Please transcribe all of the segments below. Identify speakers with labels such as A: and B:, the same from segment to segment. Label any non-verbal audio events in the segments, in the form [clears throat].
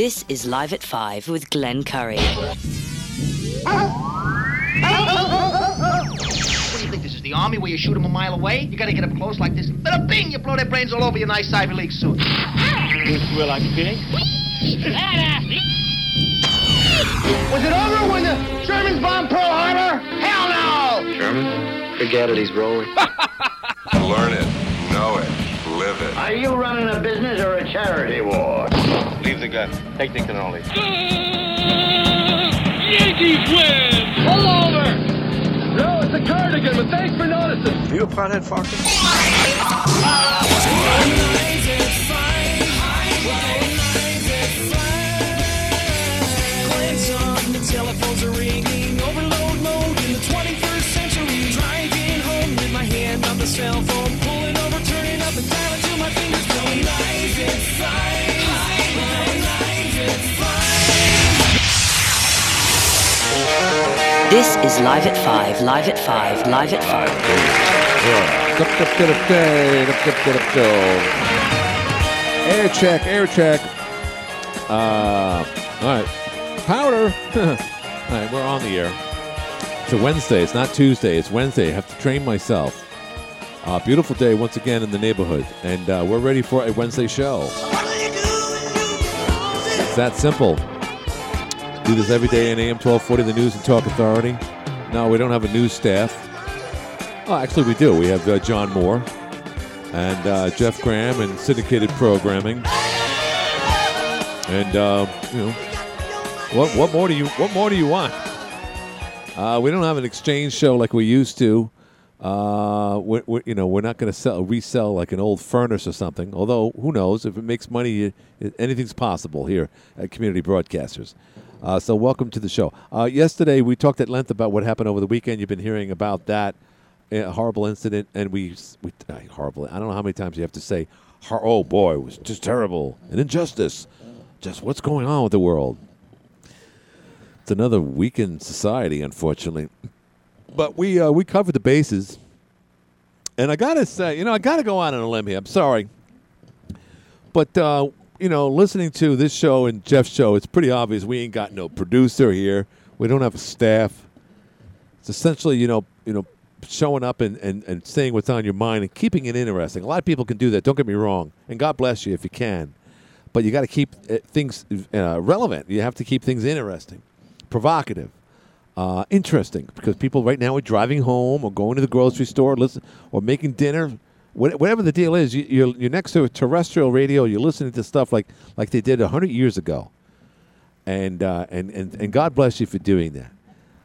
A: This is Live at 5 with Glenn Curry.
B: What do you think this is the army where you shoot them a mile away? You gotta get up close like this. Bada bing! You blow their brains all over your nice Ivy League suit.
C: Will like pig? [laughs]
B: Was it over when the Germans bombed Pearl Harbor? Hell no!
D: German? Forget it, he's rolling. [laughs]
E: Learn it, know it, live it.
F: Are you running a business or a charity war?
C: Leave the gun. Take the cannoli.
G: Uh, Yankees win!
F: Pull over!
G: No, it's a cardigan, but thanks for noticing.
D: You a pothead fucker?
H: Telephones are ringing, overload mode in the 21st century. Driving home with my hand on the cell phone,
A: This is Live at 5, Live at 5, Live at 5.
I: Air check, air check. Uh, all right. Powder. [laughs] all right, we're on the air. It's a Wednesday. It's not Tuesday. It's Wednesday. I have to train myself. Uh, beautiful day once again in the neighborhood, and uh, we're ready for a Wednesday show. It's that simple. Do this every day in AM 1240, the News and Talk Authority. No, we don't have a news staff. Oh, actually, we do. We have uh, John Moore and uh, Jeff Graham and syndicated programming. And uh, you know, what what more do you what more do you want? Uh, we don't have an exchange show like we used to. Uh, we we you know, we're not going to sell resell like an old furnace or something. Although, who knows? If it makes money, anything's possible here at Community Broadcasters. Uh, so, welcome to the show. Uh, yesterday, we talked at length about what happened over the weekend. You've been hearing about that uh, horrible incident, and we, we uh, horrible. I don't know how many times you have to say, "Hor- "Oh boy, it was just terrible," an injustice. Just what's going on with the world? It's another weakened society, unfortunately. But we uh, we covered the bases, and I gotta say, you know, I gotta go out on a limb here. I'm sorry, but uh, you know, listening to this show and Jeff's show, it's pretty obvious we ain't got no producer here. We don't have a staff. It's essentially, you know, you know, showing up and, and, and saying what's on your mind and keeping it interesting. A lot of people can do that. Don't get me wrong, and God bless you if you can. But you got to keep uh, things uh, relevant. You have to keep things interesting, provocative, uh, interesting. Because people right now are driving home or going to the grocery store, listen, or making dinner. What- Whatever the deal is, you, you're, you're next to a terrestrial radio. You're listening to stuff like like they did hundred years ago, and uh, and and and God bless you for doing that.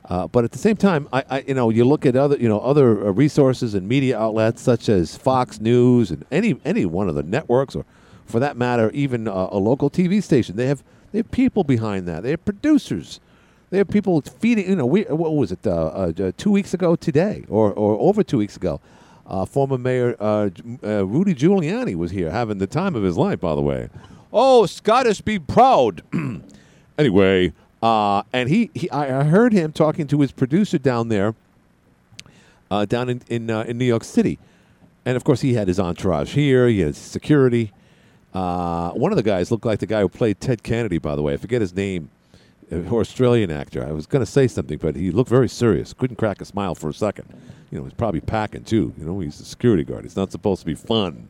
I: Uh, but at the same time, I, I you know you look at other you know other uh, resources and media outlets such as Fox News and any any one of the networks, or for that matter, even uh, a local TV station. They have they have people behind that. They have producers. They have people feeding. You know, we what was it? Uh, uh, two weeks ago today, or or over two weeks ago, uh, former Mayor uh, uh, Rudy Giuliani was here having the time of his life. By the way, oh Scottish, be proud. [clears throat] anyway, uh, and he, he I heard him talking to his producer down there, uh, down in in, uh, in New York City, and of course he had his entourage here. He had security. One of the guys looked like the guy who played Ted Kennedy. By the way, I forget his name. [laughs] An Australian actor. I was going to say something, but he looked very serious. Couldn't crack a smile for a second. You know, he's probably packing too. You know, he's a security guard. It's not supposed to be fun.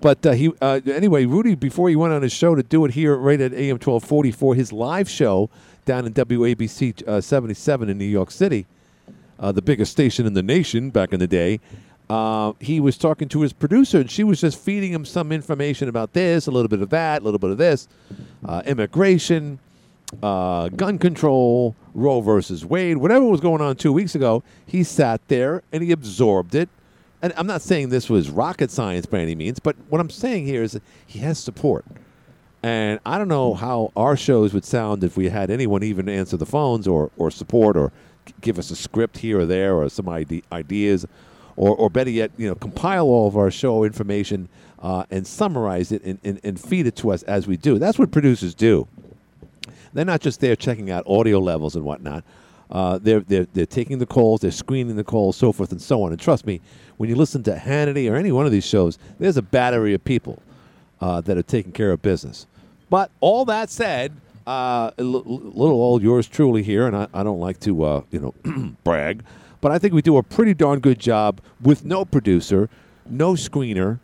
I: But uh, he uh, anyway, Rudy, before he went on his show to do it here right at AM twelve forty for his live show down in WABC uh, seventy seven in New York City, uh, the biggest station in the nation back in the day. Uh, he was talking to his producer, and she was just feeding him some information about this, a little bit of that, a little bit of this, uh, immigration, uh, gun control, Roe versus Wade, whatever was going on two weeks ago. He sat there and he absorbed it. And I'm not saying this was rocket science by any means, but what I'm saying here is he has support. And I don't know how our shows would sound if we had anyone even answer the phones or, or support or give us a script here or there or some ide- ideas, or, or better yet, you know, compile all of our show information uh, and summarize it and, and, and feed it to us as we do. That's what producers do. They're not just there checking out audio levels and whatnot. Uh, they're, they're, they're taking the calls, they're screening the calls, so forth and so on. And trust me, when you listen to Hannity or any one of these shows, there's a battery of people uh, that are taking care of business. But all that said, uh, little old yours truly here, and I, I don't like to, uh, you know, [clears throat] brag, but I think we do a pretty darn good job with no producer, no screener.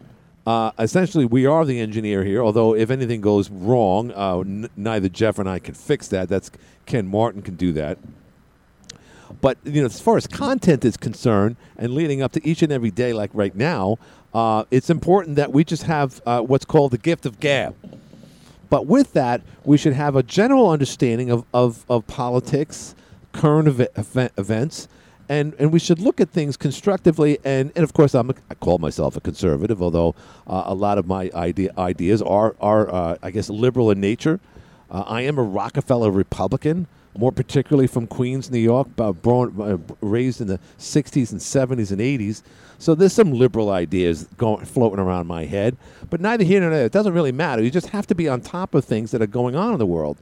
I: Uh, essentially, we are the engineer here. Although, if anything goes wrong, uh, n- neither Jeff and I can fix that. That's Ken Martin can do that. But you know, as far as content is concerned, and leading up to each and every day, like right now, uh, it's important that we just have uh, what's called the gift of gab. But with that, we should have a general understanding of, of, of politics, current ev- event, events, and, and we should look at things constructively. And, and of course, I'm a, I call myself a conservative, although uh, a lot of my idea, ideas are, are uh, I guess, liberal in nature. Uh, I am a Rockefeller Republican, more particularly from Queens, New York, born, uh, raised in the 60s and 70s and 80s. So there's some liberal ideas going floating around my head, but neither here nor there. It doesn't really matter. You just have to be on top of things that are going on in the world.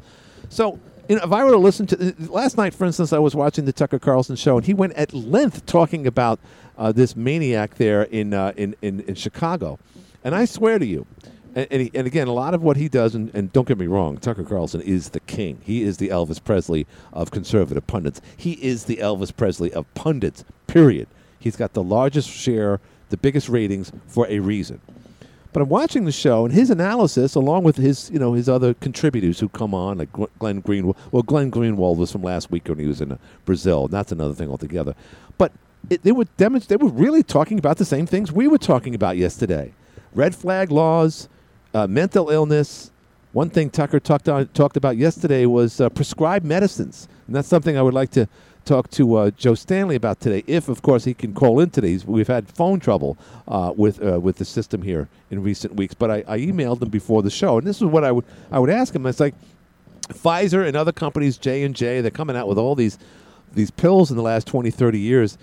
I: So you know, if I were to listen to last night, for instance, I was watching the Tucker Carlson show, and he went at length talking about uh, this maniac there in, uh, in in in Chicago, and I swear to you. And, and, he, and again, a lot of what he does, and, and don't get me wrong, Tucker Carlson is the king. He is the Elvis Presley of conservative pundits. He is the Elvis Presley of pundits, period. He's got the largest share, the biggest ratings for a reason. But I'm watching the show, and his analysis, along with his, you know, his other contributors who come on, like Glenn Greenwald. Well, Glenn Greenwald was from last week when he was in uh, Brazil. That's another thing altogether. But it, they were demonst- They were really talking about the same things we were talking about yesterday: red flag laws, uh, mental illness. One thing Tucker talked on, talked about yesterday was uh, prescribed medicines, and that's something I would like to talk to uh, Joe Stanley about today. If, of course, he can call in today. We've had phone trouble uh, with uh, with the system here in recent weeks, but I, I emailed him before the show, and this is what I would I would ask him. It's like Pfizer and other companies, J and J, they're coming out with all these these pills in the last 20, 30 years.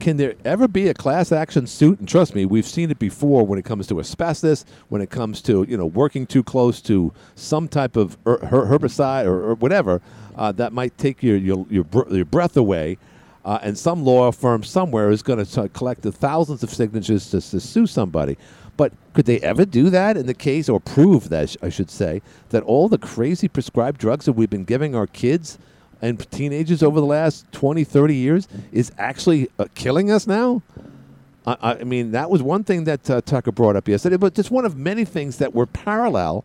I: Can there ever be a class action suit? And trust me, we've seen it before when it comes to asbestos, when it comes to you know working too close to some type of her- her- herbicide or, or whatever uh, that might take your your your, br- your breath away. Uh, and some law firm somewhere is going to collect the thousands of signatures to, to sue somebody. But could they ever do that in the case, or prove that, I should say, that all the crazy prescribed drugs that we've been giving our kids and teenagers over the last 20, 30 years is actually uh, killing us now? I, I mean, that was one thing that uh, Tucker brought up yesterday, but just one of many things that were parallel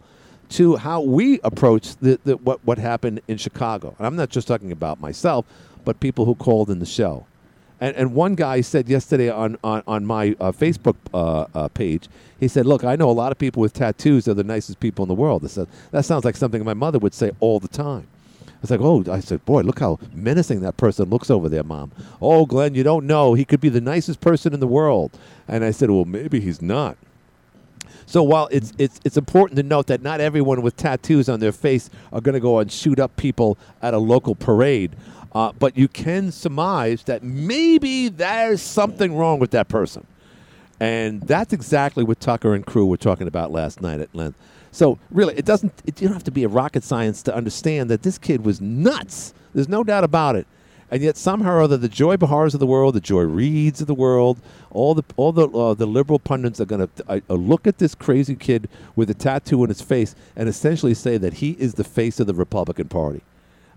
I: to how we approach the, the, what, what happened in Chicago. And I'm not just talking about myself, but people who called in the show. And, and one guy said yesterday on, on, on my uh, Facebook uh, uh, page, he said, Look, I know a lot of people with tattoos are the nicest people in the world. I said, that sounds like something my mother would say all the time. I was like, oh, I said, boy, look how menacing that person looks over there, mom. Oh, Glenn, you don't know. He could be the nicest person in the world. And I said, well, maybe he's not. So while it's it's it's important to note that not everyone with tattoos on their face are going to go and shoot up people at a local parade, uh, but you can surmise that maybe there's something wrong with that person, and that's exactly what Tucker and crew were talking about last night at length. So really, it doesn't. It, you don't have to be a rocket science to understand that this kid was nuts. There's no doubt about it. And yet somehow or other, the Joy Behars of the world, the Joy Reids of the world, all the all the uh, the liberal pundits are going to uh, uh, look at this crazy kid with a tattoo on his face and essentially say that he is the face of the Republican Party.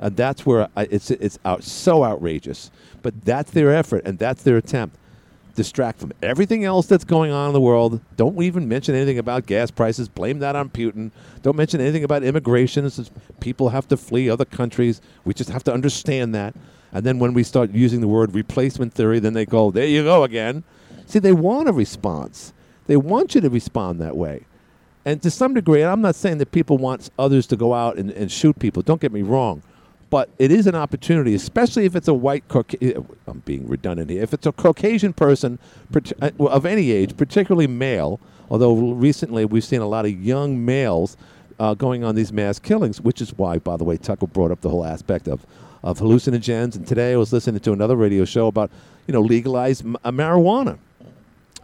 I: And that's where I, it's it's out, so outrageous. But that's their effort and that's their attempt. Distract from everything else that's going on in the world. Don't even mention anything about gas prices. Blame that on Putin. Don't mention anything about immigration. People have to flee other countries, we just have to understand that. And then when we start using the word replacement theory, then they go, there you go again. See, they want a response. They want you to respond that way. And to some degree, and I'm not saying that people want others to go out and, and shoot people. Don't get me wrong. But it is an opportunity, especially if it's a white, Cauca- I'm being redundant here, if it's a Caucasian person uh, of any age, particularly male, although recently we've seen a lot of young males uh, going on these mass killings, which is why, by the way, Tucker brought up the whole aspect of, of hallucinogens. And today I was listening to another radio show about, you know, legalized m- uh, marijuana.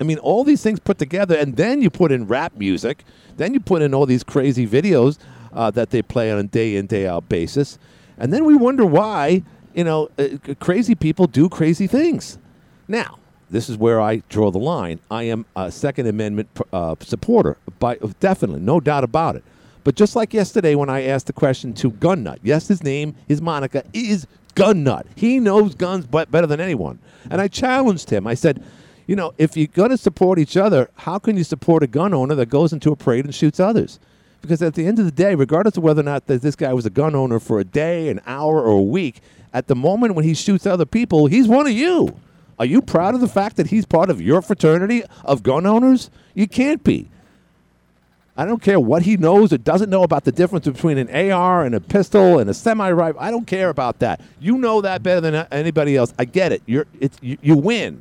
I: I mean, all these things put together, and then you put in rap music, then you put in all these crazy videos uh, that they play on a day in, day out basis. And then we wonder why, you know, uh, crazy people do crazy things. Now, this is where I draw the line. I am a Second Amendment uh, supporter, by, definitely, no doubt about it. But just like yesterday when I asked the question to Gun Nut, yes, his name, his Monica is Gun Nut. He knows guns but better than anyone. And I challenged him. I said, you know, if you're going to support each other, how can you support a gun owner that goes into a parade and shoots others? Because at the end of the day, regardless of whether or not this guy was a gun owner for a day, an hour, or a week, at the moment when he shoots other people, he's one of you. Are you proud of the fact that he's part of your fraternity of gun owners? You can't be. I don't care what he knows or doesn't know about the difference between an AR and a pistol and a semi-rifle. I don't care about that. You know that better than anybody else. I get it. You're, it's, you, you win.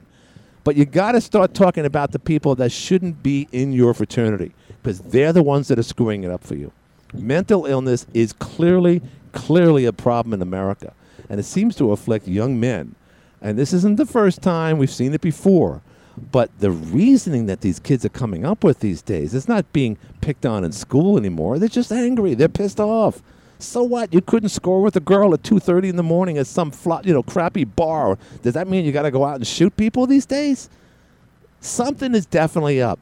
I: But you got to start talking about the people that shouldn't be in your fraternity because they're the ones that are screwing it up for you. Mental illness is clearly, clearly a problem in America, and it seems to afflict young men. And this isn't the first time, we've seen it before. But the reasoning that these kids are coming up with these days is not being picked on in school anymore. They're just angry. They're pissed off. So what? You couldn't score with a girl at 2:30 in the morning at some flat, you know, crappy bar. Does that mean you got to go out and shoot people these days? Something is definitely up.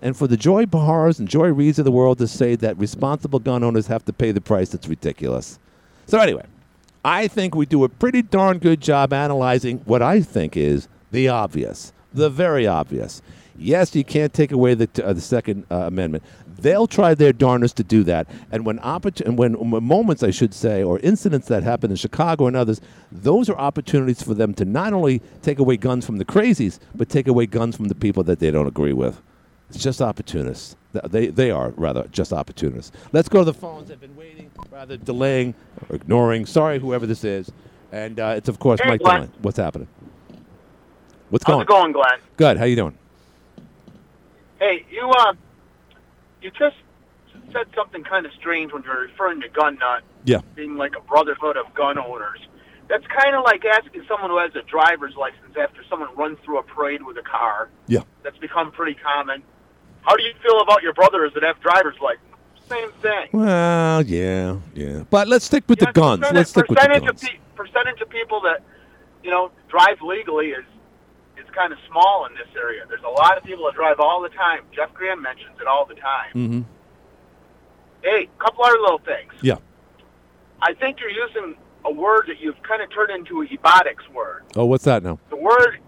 I: And for the Joy Behars and Joy Reids of the world to say that responsible gun owners have to pay the price, it's ridiculous. So anyway, I think we do a pretty darn good job analyzing what I think is the obvious, the very obvious. Yes, you can't take away the, uh, the Second uh, Amendment. They'll try their darnest to do that. And when, opportun- and when, moments, I should say, or incidents that happen in Chicago and others, those are opportunities for them to not only take away guns from the crazies, but take away guns from the people that they don't agree with. It's just opportunists. They, they are, rather, just opportunists. Let's go to the phones. I've been waiting, rather delaying or ignoring. Sorry, whoever this is. And uh, it's, of course, Mike. Dillon. What's happening? What's going?
J: How's it going, Glenn?
I: Good. How you doing?
J: Hey, you uh, you just said something kind of strange when you were referring to Gun Nut
I: Yeah.
J: being like a brotherhood of gun owners. That's kind of like asking someone who has a driver's license after someone runs through a parade with a car.
I: Yeah.
J: That's become pretty common. How do you feel about your brothers that have driver's license? Same thing.
I: Well, yeah, yeah. But let's stick with the guns.
J: percentage-
I: Let's stick with the guns.
J: Of pe- percentage of people that you know drive legally is is kind of small in this area. There's a lot of people that drive all the time. Jeff Graham mentions it all the time.
I: Mm-hmm.
J: Hey, a couple other little things.
I: Yeah.
J: I think you're using a word that you've kind of turned into a ebonics word.
I: Oh, what's that now?
J: The word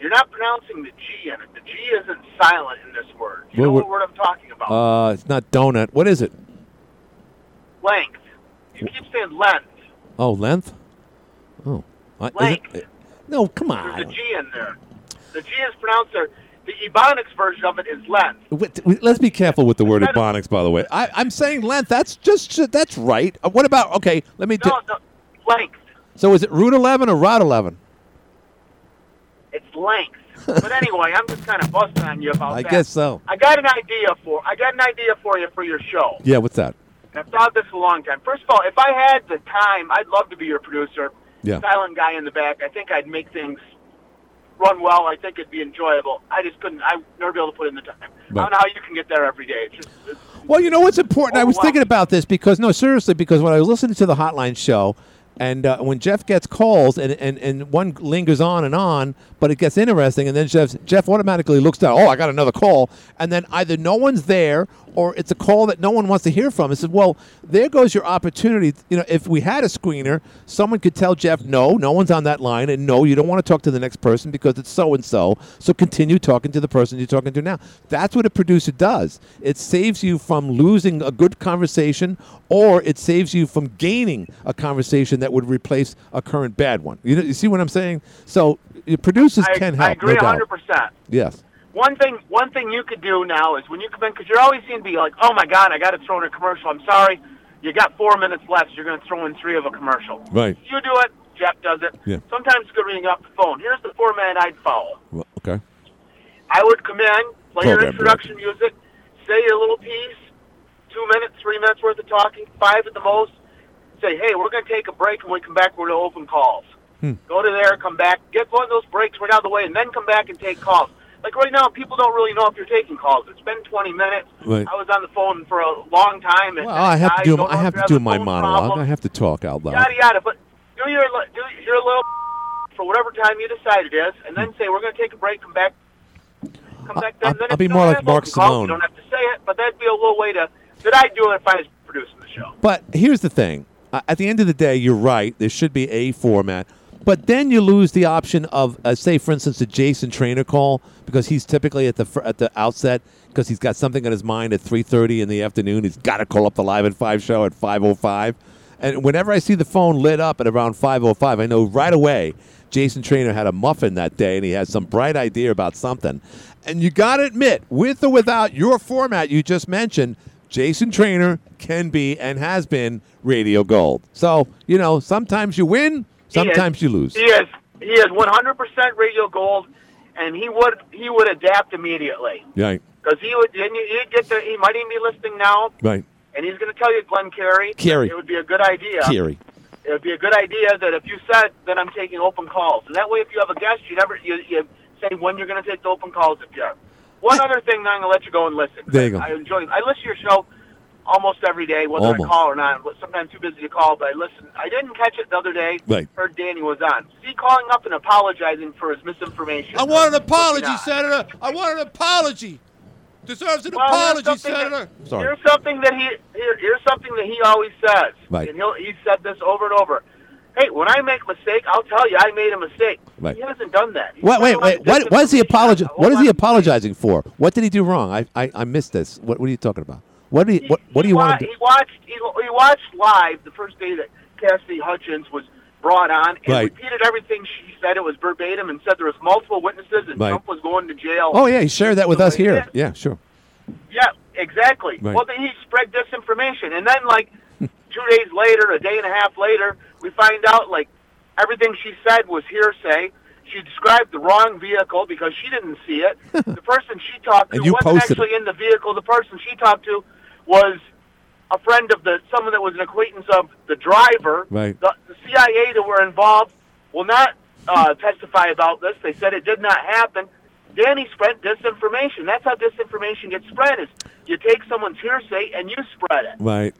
J: you're not pronouncing the G in it. The G isn't silent in this word. You
I: What
J: know
I: word-
J: what word I'm talking about?
I: Uh, it's not donut. What is it?
J: length. You keep saying length.
I: Oh, length. Oh,
J: Length.
I: it- no, come on.
J: There's a. G in there. The G is pronounced there. The ebonics version of it is length.
I: Wait, Let's be careful with the word
J: Instead
I: ebonics, by the way. I, I'm saying length. That's just that's right. Uh, what about? Okay, let me. do
J: No, no, length.
I: so is it root eleven or rod eleven?
J: It's length. but anyway, I'm just kind of busting on you about
I: I
J: that.
I: I guess so.
J: I got an idea for I got an idea for you for your show.
I: Yeah. What's that?
J: And I've thought this a long time. First of all, if I had the time, I'd love to be your producer.
I: Yeah.
J: Silent guy in the back. I think I'd make things run well. I think it'd be enjoyable. I just couldn't. I never be able to put in the time. I don't know how you can get there every day. It's just it's,
I: Well, you know what's important. I was thinking about this because no, seriously, because when I was listening to the hotline show, and uh, when Jeff gets calls and, and, and one lingers on and on, but it gets interesting, and then Jeff Jeff automatically looks down. Oh, I got another call, and then either no one's there or it's a call that no one wants to hear from. I says, well, there goes your opportunity. You know, if we had a screener, someone could tell Jeff, no, no one's on that line, and no, you don't want to talk to the next person because it's so and so. So continue talking to the person you're talking to now. That's what a producer does. It saves you from losing a good conversation, or it saves you from gaining a conversation that would replace a current bad one. You, know, you see what I'm saying? So producers
J: I,
I: can help.
J: I agree
I: no
J: 100%.
I: Yes.
J: One thing, one thing you could do now is when you come in, because you're always seem to be like, "Oh my God, I got to throw in a commercial." I'm sorry, you got four minutes left. You're going to throw in three of a commercial.
I: Right.
J: You do it. Jeff does it.
I: Yeah.
J: Sometimes it's good ringing up the phone. Here's the format I'd follow.
I: Well, okay.
J: I would come in, play your
I: Program
J: introduction music, say a little piece, two minutes, three minutes worth of talking, five at the most. Say, hey, we're going to take a break, and when we come back, we're going to open calls.
I: Hmm.
J: Go to there, come back, get one of those breaks right out of the way, and then come back and take calls. Like right now, people don't really know if you're taking calls. It's been 20 minutes.
I: Right.
J: I was on the phone for a long time. And
I: Well, I have to do. I have to do my monologue.
J: problems,
I: I have to talk out loud.
J: Yada yada. But do your do your little [laughs] for whatever time you decide it is, and then say we're going to take a break. Come back. Come back. Then,
I: I'll-
J: then
I: I'll be more like Mark
J: calls,
I: Simone.
J: You don't have to say it, but that'd be a little way to that I'd do it if I was producing the show.
I: But here's the thing. At the end of the day, you're right. There should be a format. But then you lose the option of, uh, say, for instance, a Jason Trainer call because he's typically at the fir- at the outset because he's got something on his mind at 3:30 in the afternoon. He's got to call up the Live at Five show at 5:05. And whenever I see the phone lit up at around 5:05, I know right away Jason Trainer had a muffin that day and he had some bright idea about something. And you got to admit, with or without your format you just mentioned, Jason Trainer can be and has been radio gold. So, you know, sometimes you win,
J: He is-
I: sometimes you lose.
J: He is he is 100% radio gold, and he would he would adapt immediately
I: Right,
J: because he would then you- he'd get the he might even be listening now,
I: right.
J: and he's going to tell you Glenn Carey.
I: Carey.
J: It would be a good idea.
I: Kiri.
J: It would be a good idea that if you said that I'm taking open calls, and that way if you have a guest, you never you, you say when you're going to take the open calls if you. One other thing, I'm going to let you go and listen.
I: There you go.
J: I enjoy. I listen to your show almost every day, whether
I: Almost.
J: I call or not. Sometimes too busy to call, but I listen. I didn't catch it the other day.
I: Right.
J: Heard Danny was on. See, calling up and apologizing for his misinformation.
I: I want an apology. Senator. I want an apology. Deserves an
J: Well,
I: apology,
J: something
I: Senator.
J: That,
I: Sorry.
J: Here's something that he here, here's something that he always says,
I: Right.
J: and he'll he said this over and over. Hey, when I make a mistake, I'll tell you I made a mistake.
I: Right.
J: He hasn't done that. He's
I: Wait, wait, wait. What, what is he
J: disinformation
I: apologi-
J: on a whole
I: What is he apologizing for? What did he do wrong? I, I, I missed this. What, what are you talking about? What do you, what, what do you want to do?
J: He watched he, he watched live the first day that Cassidy Hutchins was brought on and
I: Right.
J: repeated everything she said. It was verbatim and said there was multiple witnesses and
I: Right.
J: Trump was going to jail.
I: Oh yeah, he shared that with us here. Yeah, sure.
J: Yeah, exactly.
I: Right.
J: Well, then he spread disinformation, and then like [laughs] two days later, a day and a half later, we find out like everything she said was hearsay. She described the wrong vehicle because she didn't see it. [laughs] the person she talked to wasn't
I: posted it.
J: actually in the vehicle. The person she talked to was a friend of the someone that was an acquaintance of the driver.
I: Right.
J: The, the CIA that were involved will not uh, testify about this. They said it did not happen. Danny spread disinformation. That's how disinformation gets spread. Is you take someone's hearsay and you spread it.
I: Right,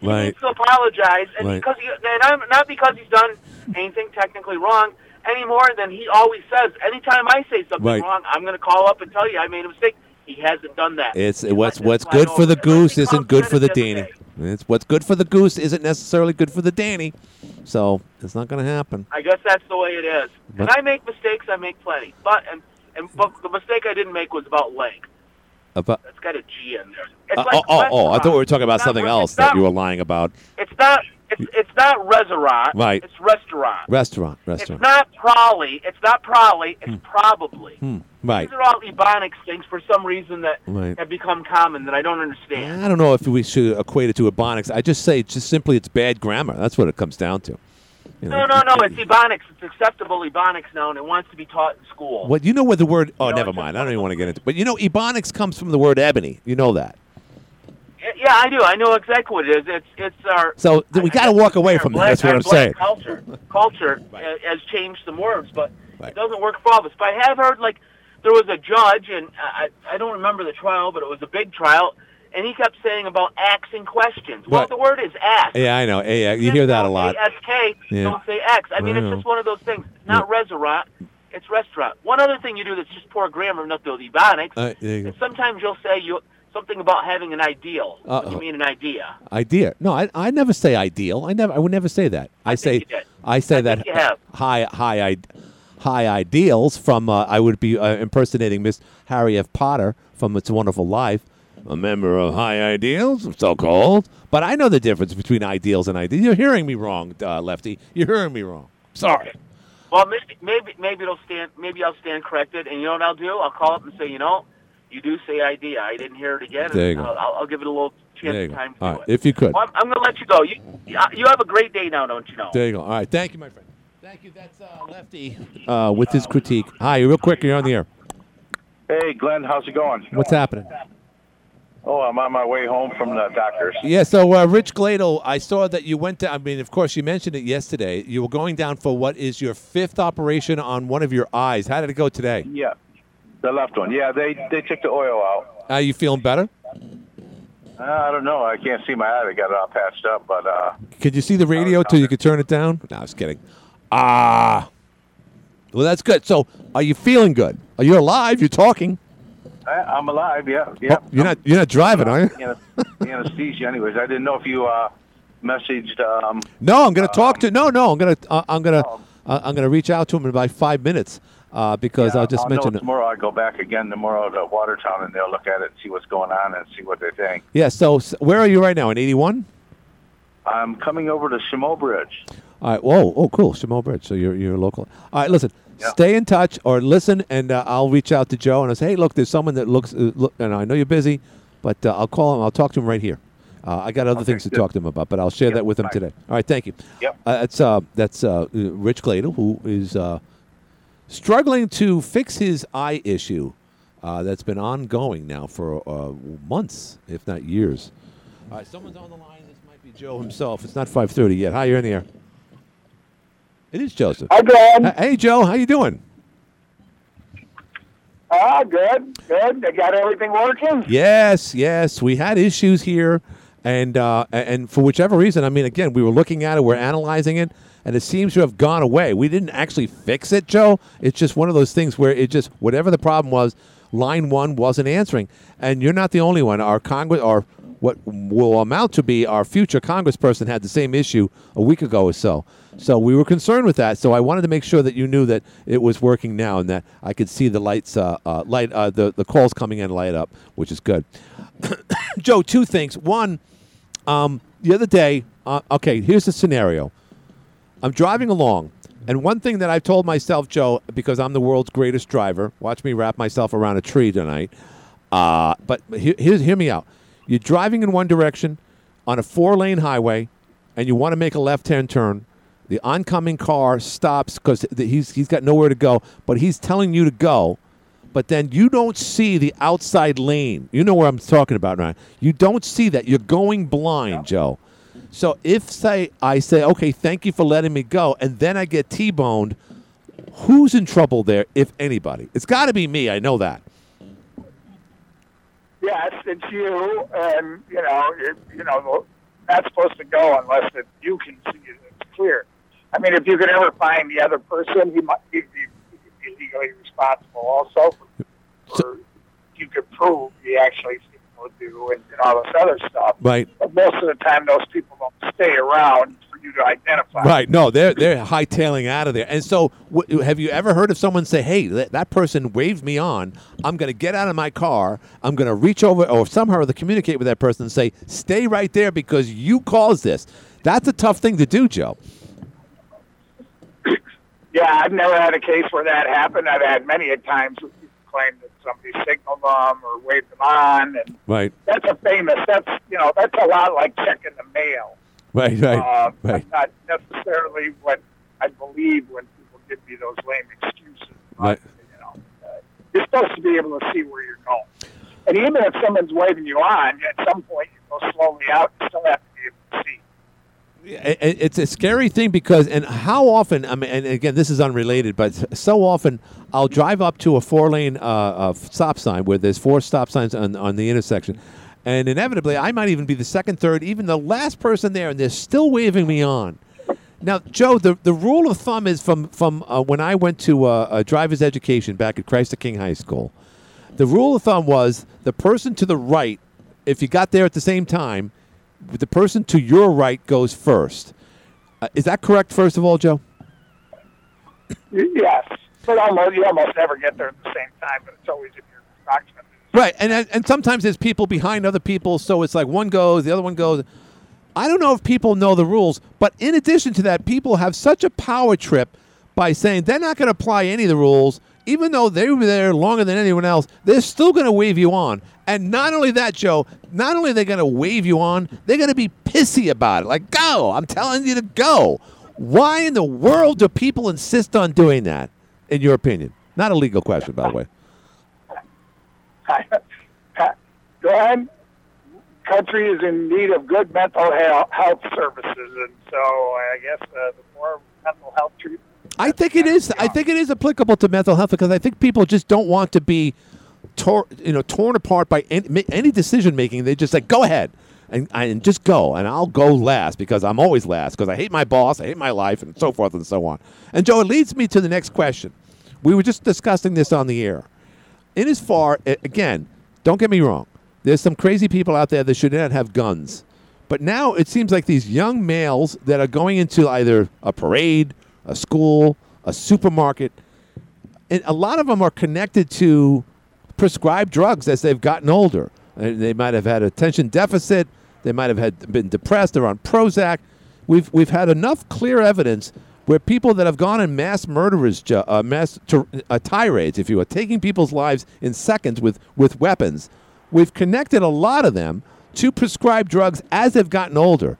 J: He
I: right.
J: needs to apologize, and
I: Right.
J: because he, and not because he's done anything technically wrong any more than he always says. Anytime I say something
I: Right.
J: wrong, I'm going to call up and tell you I made a mistake. He hasn't done that.
I: It's
J: He
I: what's what's good for the goose isn't good for the Danny.
J: day.
I: It's what's good for the goose isn't necessarily good for the Danny. So it's not going to happen.
J: I guess that's the way it is. and I make mistakes. I make plenty. But and and but the mistake I didn't make was about length.
I: About,
J: It's got a G in there. It's
I: uh,
J: like
I: oh, oh, oh! I thought we were talking about
J: It's
I: something
J: it's
I: else
J: not-
I: that you were lying about.
J: It's not. It's it's not restaurant.
I: Right.
J: It's restaurant.
I: Restaurant, Restaurant.
J: It's not probably. It's not probably. It's probably.
I: Hmm, right.
J: These are all ebonics things for some reason that
I: Right.
J: have become common that I don't understand.
I: I don't know if we should equate it to ebonics. I just say just simply it's bad grammar. That's what it comes down to. You know,
J: No, no, no. It's ebonics. It's acceptable ebonics now, and it wants to be taught in school.
I: What you know where the word? Oh,
J: No,
I: never mind. I don't even want to get into. But you know, ebonics comes from the word ebony. You know that.
J: Yeah, I do. I know exactly what it is. It's it's our.
I: So we got to walk away from that. That's what I'm saying.
J: Culture, culture uh, has changed some words, but
I: Right.
J: it doesn't work for all of us. But I have heard like there was a judge, and I I don't remember the trial, but it was a big trial, and he kept saying about asking questions. Well, the word is ask.
I: Yeah, I know. Yeah, you hear that a lot.
J: ASK,
I: Yeah.
J: don't say X. I mean,
I: I
J: it's just one of those things. Not restaurant, it's restaurant. One other thing you do that's just poor grammar, not the ebonics,
I: Uh, there you go.
J: is sometimes you'll say you something about having an ideal. What do
I: Uh-oh.
J: you mean an idea?
I: Idea. No, I, I never say ideal. I never. I would never say that. I, say.
J: you did.
I: I say
J: I
I: that
J: think you have.
I: high high I, high ideals from. Uh, I would be uh, impersonating Miss Harry F. Potter from It's a Wonderful Life. A member of High Ideals, so called. But I know the difference between ideals and ideals. You're hearing me wrong, uh, Lefty. You're hearing me wrong. Sorry.
J: Well, maybe maybe maybe it'll stand. Maybe I'll stand corrected, and you know what I'll do? I'll call up and say, you know, you do say idea. I didn't hear it again.
I: There you go.
J: I'll, I'll give it a little chance of time to
I: All
J: do
I: right,
J: it.
I: if you could.
J: Well, I'm, I'm going to let you go. You you have a great day now, don't you know?
I: There you go. All right. Thank you, my friend. Thank you. That's uh, Lefty uh, with his critique. Hi, real quick. You're on the air.
K: Hey, Glenn, how's it going?
I: What's happening?
K: Oh, I'm on my way home from the doctor's.
I: Yeah, so uh, Rich Gladle, I saw that you went to, I mean, of course, you mentioned it yesterday. You were going down for what is your fifth operation on one of your eyes. How did it go today?
K: Yeah, the left one. Yeah, they they took the oil out.
I: Are you feeling better?
K: Uh, I don't know. I can't see my eye. They got it all patched up, but uh,
I: Could you see the radio till you could turn it down? No, I was kidding. Ah. Well, that's good. So, are you feeling good? Are you alive? You're talking.
K: I, I'm alive. Yeah, yeah.
I: Oh, you're not. You're not driving, are you?
K: Anesthesia. Anyways, I didn't know if you uh, messaged. Um,
I: No, I'm going to talk to. No, no, I'm going to. Uh, I'm going to. Uh, I'm going to reach out to him in about five minutes uh, because I'll just
K: I'll
I: mention it.
K: tomorrow. I go back again tomorrow to Watertown, and they'll look at it and see what's going on and see what they think.
I: Yeah. So where are you right now? In 81.
K: I'm coming over to Shimo Bridge.
I: All right. Whoa. Oh, cool. Shimo Bridge. So you're you're local. All right. Listen.
K: Yeah.
I: Stay in touch or listen, and uh, I'll reach out to Joe and I'll say, hey, look, there's someone that looks. Uh, look, and I know you're busy, but uh, I'll call him. I'll talk to him right here. Uh, I got other
K: Okay,
I: things to
K: good.
I: talk to him about, but I'll share
K: Yep,
I: that with him
K: bye.
I: today. All right. Thank you.
K: Yep.
I: Uh, that's uh, that's Rich Gladle, who is uh, struggling to fix his eye issue uh, that's been ongoing now for uh, months, if not years. All right, someone's on the line. This might be Joe himself. It's not 5:30 yet. Hi, you're in the air. It is Joseph.
L: Hi, Glenn.
I: Hey, Joe, how you doing?
L: Ah, good, good. They got everything working.
I: Yes, yes. We had issues here, and uh, and for whichever reason, I mean, again, we were looking at it, we're analyzing it, and it seems to have gone away. We didn't actually fix it, Joe. It's just one of those things where it just whatever the problem was, line one wasn't answering, and you're not the only one. Our Congress, or what will amount to be our future Congressperson, had the same issue a week ago or so. So we were concerned with that. So I wanted to make sure that you knew that it was working now, and that I could see the lights, uh, uh, light, uh, the the calls coming in light up, which is good. [coughs] Joe, two things. One, um, the other day, uh, okay, here's the scenario. I'm driving along, and one thing that I've told myself, Joe, because I'm the world's greatest driver, watch me wrap myself around a tree tonight. Uh, but he- here's, hear me out. You're driving in one direction on a four lane highway, and you want to make a left hand turn. The oncoming car stops because he's, he's got nowhere to go, but he's telling you to go but then you don't see the outside lane. You know where I'm talking about now. You don't see that. You're going blind, Joe. So if say I say, okay, thank you for letting me go, and then I get T-boned, who's in trouble there, if anybody? It's got to be me. I know that.
L: Yes, it's you, and you know, it, you know, that's supposed to go unless it, you can see it. It's clear. I mean, if you could ever find the other person, he might he'd be, he'd be legally responsible also. For, for you could prove he actually do and, and all this other stuff.
I: Right.
L: But most of the time, those people don't stay around for you to identify.
I: Right. No, they're they're hightailing out of there. And so, w- have you ever heard of someone say, "Hey, that, that person waved me on. I'm going to get out of my car. I'm going to reach over, or somehow or communicate with that person and say, stay right there because you caused this." That's a tough thing to do, Joe.
L: Yeah, I've never had a case where that happened. I've had many a times where people claim that somebody signaled them or waved them on, and
I: Right.
L: that's a famous. That's you know that's a lot like checking the mail.
I: Right. Right.
L: Uh,
I: right.
L: Not necessarily what I believe when people give me those lame excuses.
I: Right.
L: You know, uh, you're supposed to be able to see where you're going, and even if someone's waving you on, at some point you go slowly out. You still have to be able to see.
I: It's a scary thing because and how often i mean and again this is unrelated but so often i'll drive up to a four lane uh, uh, stop sign where there's four stop signs on, on the intersection. And inevitably i might even be the second third even the last person there and they're still waving me on. Now joe the, the rule of thumb is from from uh, when i went to uh, a driver's education back at christ the king high school the rule of thumb was the person to the right if you got there at the same time the person to your right goes first. Uh, is that correct? First of all, Joe.
L: Yes, but almost you almost never get there at the same time. But it's always if you're approximately.
I: Right, and and and sometimes there's people behind other people, so it's like one goes, the other one goes. I don't know if people know the rules, but in addition to that, people have such a power trip by saying they're not going to apply any of the rules, even though they were there longer than anyone else. They're still going to wave you on, and not only that, Joe. Not only are they going to wave you on, they're going to be pissy about it. Like, go! I'm telling you to go. Why in the world do people insist on doing that? In your opinion, not a legal question, by the way. [laughs]
L: Glenn, country is in need of good mental health, services, and so I guess uh, the more mental health treatment.
I: I think it is. I think it is applicable to mental health because I think people just don't want to be, you know, torn apart by any, any decision making. They just like go ahead and, and just go, and I'll go last because I'm always last because I hate my boss, I hate my life, and so forth and so on. And Joe, it leads me to the next question. We were just discussing this on the air. In as far again, don't get me wrong, There's some crazy people out there that should not have guns. But now it seems like these young males that are going into either a parade, a school, a supermarket, and a lot of them are connected to prescribed drugs as they've gotten older. Uh, They might have had attention deficit. They might have had been depressed. They're on Prozac. We've we've had enough clear evidence where people that have gone in mass murderers, uh, mass uh, tirades, if you will, taking people's lives in seconds with with weapons. We've connected a lot of them to prescribed drugs as they've gotten older.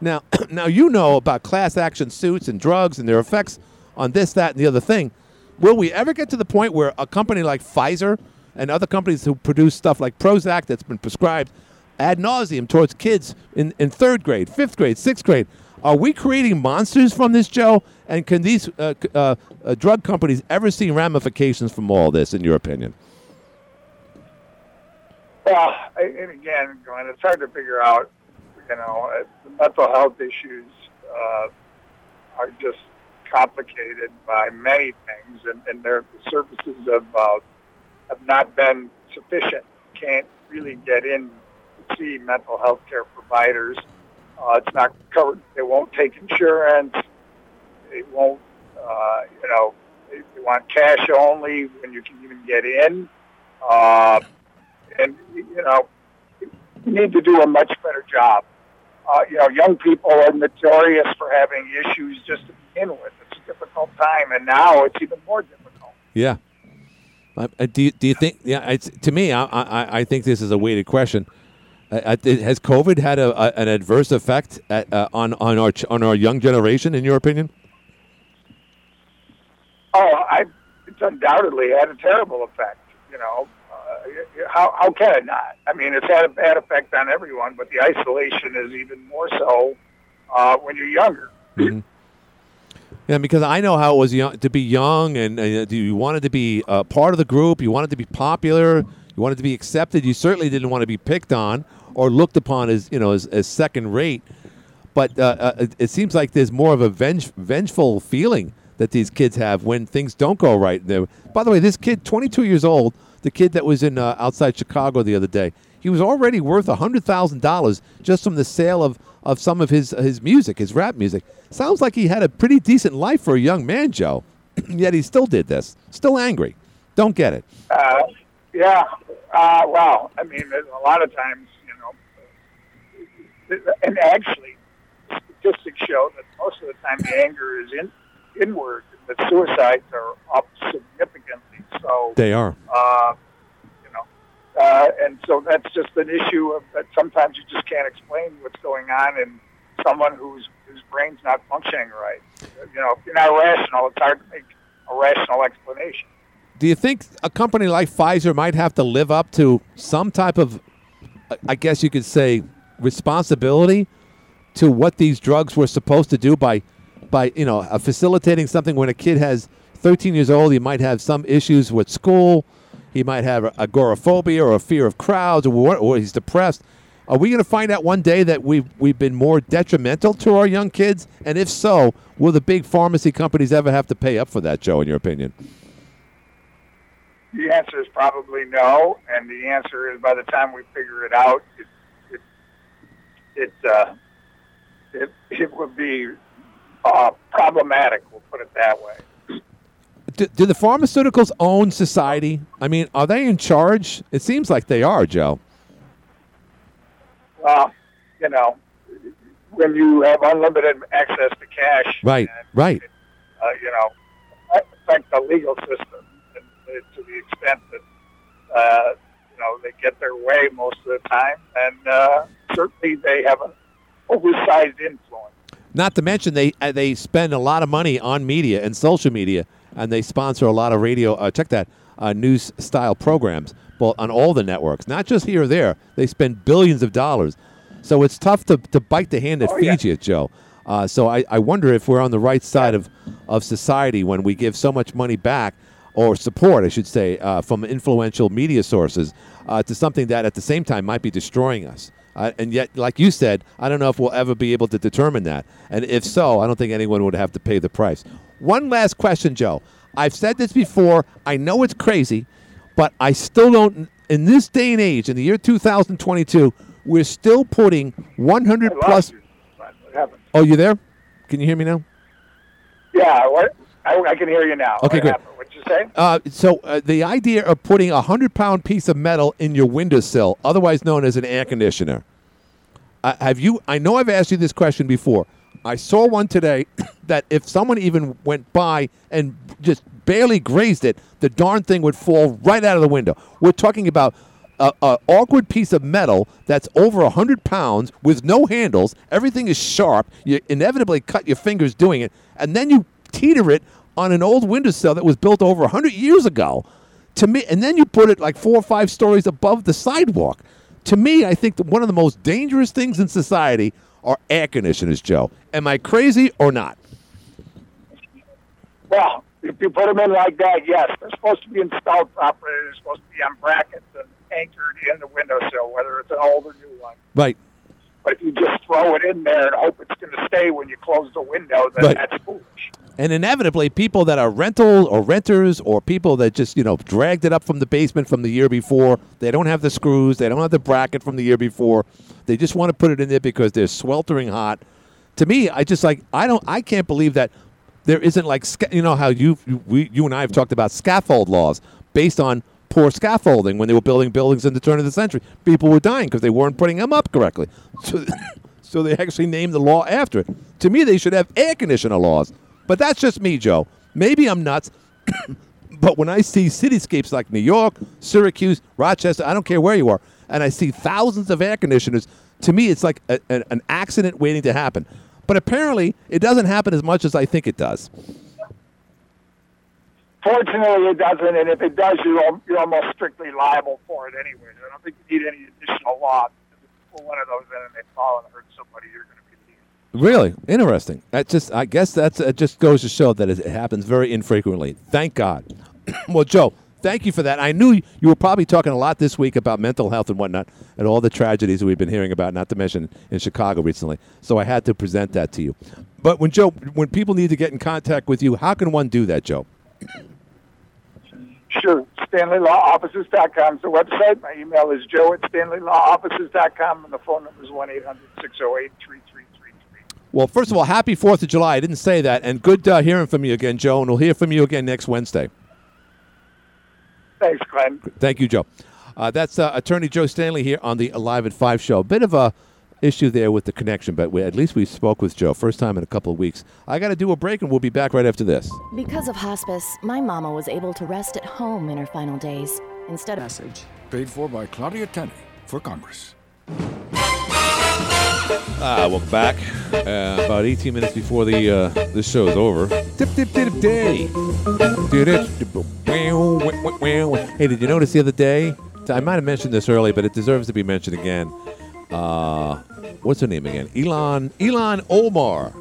I: Now, [clears throat] now you know about class action suits and drugs and their effects on this, that, and the other thing. Will we ever get to the point where a company like Pfizer and other companies who produce stuff like Prozac that's been prescribed ad nauseum towards kids in, in third grade, fifth grade, sixth grade, are we creating monsters from this, Joe? And can these uh, uh, uh, drug companies ever see ramifications from all this, in your opinion?
L: Well, and again, it's hard to figure out. You know, mental health issues uh, are just complicated by many things, and, and their services have uh, have not been sufficient. Can't really get in to see mental health care providers. Uh, it's not covered. They won't take insurance. They won't. Uh, you know, they, they want cash only when you can even get in. Uh, and you know, we need to do a much better job. Uh, you know, young people are notorious for having issues just to begin with. It's a difficult time, and now it's even more difficult.
I: Yeah. Uh, uh, do, you, do you think? Yeah, it's, to me, I, I, I think this is a weighted question. Uh, uh, has COVID had a, a, an adverse effect at, on on our on our young generation, in your opinion?
L: Oh, I, it's undoubtedly had a terrible effect. You know, how how can it not? I mean, it's had a bad effect on everyone, but the isolation is even more so uh, when you're younger.
I: Yeah, because I know how it was young, to be young, and uh, you wanted to be uh, part of the group. You wanted to be popular. You wanted to be accepted. You certainly didn't want to be picked on or looked upon as you know as, as second rate. But uh, uh, it, it seems like there's more of a venge- vengeful feeling that these kids have when things don't go right. By the way, this kid, 22 years old, the kid that was in uh, outside Chicago the other day, he was already worth hundred thousand dollars just from the sale of, of some of his his music, his rap music. Sounds like he had a pretty decent life for a young man, Joe. [clears throat] Yet he still did this. Still angry. Don't get it.
L: Uh, yeah. Uh, well, I mean, a lot of times, you know, and actually, statistics show that most of the time the anger is in, inward, and that suicides are up significantly. So
I: They are.
L: uh, you know, uh, and so that's just an issue of that. Sometimes you just can't explain what's going on in someone whose whose brain's not functioning right. You know, if you're not rational, it's hard to make a rational explanation.
I: Do you think a company like Pfizer might have to live up to some type of, I guess you could say, responsibility to what these drugs were supposed to do by, by you know, facilitating something when a kid has 13 years old, he might have some issues with school, he might have agoraphobia or a fear of crowds, or, what- or he's depressed. Are we going to find out one day that we've we've been more detrimental to our young kids? And if so, will the big pharmacy companies ever have to pay up for that, Joe? In your opinion?
L: The answer is probably no, and the answer is by the time we figure it out, it it it uh, it, it would be uh, problematic. We'll put it that way.
I: Do, do the pharmaceuticals own society? I mean, are they in charge? It seems like they are, Joe.
L: Well, you know, when you have unlimited access to cash,
I: Right, right.
L: uh, you know, affect the legal system and, uh, to the extent that uh, you know they get their way most of the time, and uh, certainly they have an oversized influence.
I: Not to mention they uh, they spend a lot of money on media and social media, and they sponsor a lot of radio. Uh, check that uh, news style programs, well, on all the networks, not just here or there. They spend billions of dollars, so it's tough to, to bite the hand that
L: Oh, yeah.
I: feeds you, Joe. Uh, so I, I wonder if we're on the right side of, of society when we give so much money back or support, I should say, uh, from influential media sources uh, to something that at the same time might be destroying us. Uh, and yet, like you said, I don't know if we'll ever be able to determine that. And if so, I don't think anyone would have to pay the price. One last question, Joe. I've said this before. I know it's crazy, but I still don't. in this day and age, in the year 2022, we're still putting 100 plus. Oh, you there? Can you hear me now?
L: Yeah, what? I, I can hear you now.
I: Okay,
L: what
I: good.
L: Happened? What'd you say?
I: Uh, so uh, the idea of putting a hundred pound piece of metal in your windowsill, otherwise known as an air conditioner, have you? I know I've asked you this question before. I saw one today [coughs] that if someone even went by and just barely grazed it, the darn thing would fall right out of the window. We're talking about a, awkward piece of metal that's over a hundred pounds with no handles. Everything is sharp. You inevitably cut your fingers doing it, and then you teeter it on an old windowsill that was built over a hundred years ago. To me, and then you put it like four or five stories above the sidewalk. To me, I think that one of the most dangerous things in society are air conditioners, Joe. Am I crazy or not?
L: Well, if you put them in like that, yes, they're supposed to be installed properly. They're supposed to be on brackets and anchored in the windowsill, whether it's an old or new one.
I: Right.
L: But if you just throw it in there and hope it's going to stay when you close the window, then
I: Right.
L: that's foolish.
I: And inevitably, people that are rental or renters or people that just, you know, dragged it up from the basement from the year before, they don't have the screws, they don't have the bracket from the year before. They just want to put it in there because they're sweltering hot. To me, I just like, I don't, I can't believe that there isn't like, you know, how you, we, you and I have talked about scaffold laws based on poor scaffolding when they were building buildings in the turn of the century. People were dying because they weren't putting them up correctly. So, [coughs] so they actually named the law after it. To me, they should have air conditioner laws. But that's just me, Joe. Maybe I'm nuts. [coughs] but when I see cityscapes like New York, Syracuse, Rochester, I don't care where you are, and I see thousands of air conditioners, to me, it's like a, a- an accident waiting to happen. But apparently, it doesn't happen as much as I think it does.
L: Fortunately, it doesn't, and if it does, you're, you're almost strictly liable for it anyway. I don't think you need any additional law. If you pull one of those in and they fall and hurt somebody, you're going
I: Really interesting. That just, I guess that's it. Just goes to show that it happens very infrequently. Thank God. [coughs] well, Joe, thank you for that. I knew you were probably talking a lot this week about mental health and whatnot, and all the tragedies we've been hearing about. Not to mention in Chicago recently. So I had to present that to you. But when Joe, when people need to get in contact with you, how can one do that, Joe?
L: Sure. StanleyLawOffices.com is the website. My email is joe at StanleyLawOffices.com, and the phone number is 1 800 608 3333.
I: Well, first of all, happy Fourth of July. I didn't say that, and good uh, hearing from you again, Joe. And we'll hear from you again next Wednesday.
L: Thanks, Glenn.
I: Thank you, Joe. Uh, that's uh, Attorney Joe Stanley here on the Alive at Five show. Bit of a issue there with the connection, but we, at least we spoke with Joe first time in a couple of weeks. I got to do a break, and we'll be back right after this.
M: Because of hospice, my mama was able to rest at home in her final days instead of.
N: Message paid for by Claudia Tenney for Congress.
I: Ah, welcome back. Uh, about 18 minutes before the uh, this show is over. Dip, dip, dip, day. Hey, did you notice the other day? I might have mentioned this earlier, but it deserves to be mentioned again. Uh, what's her name again? Ilhan Ilhan Omar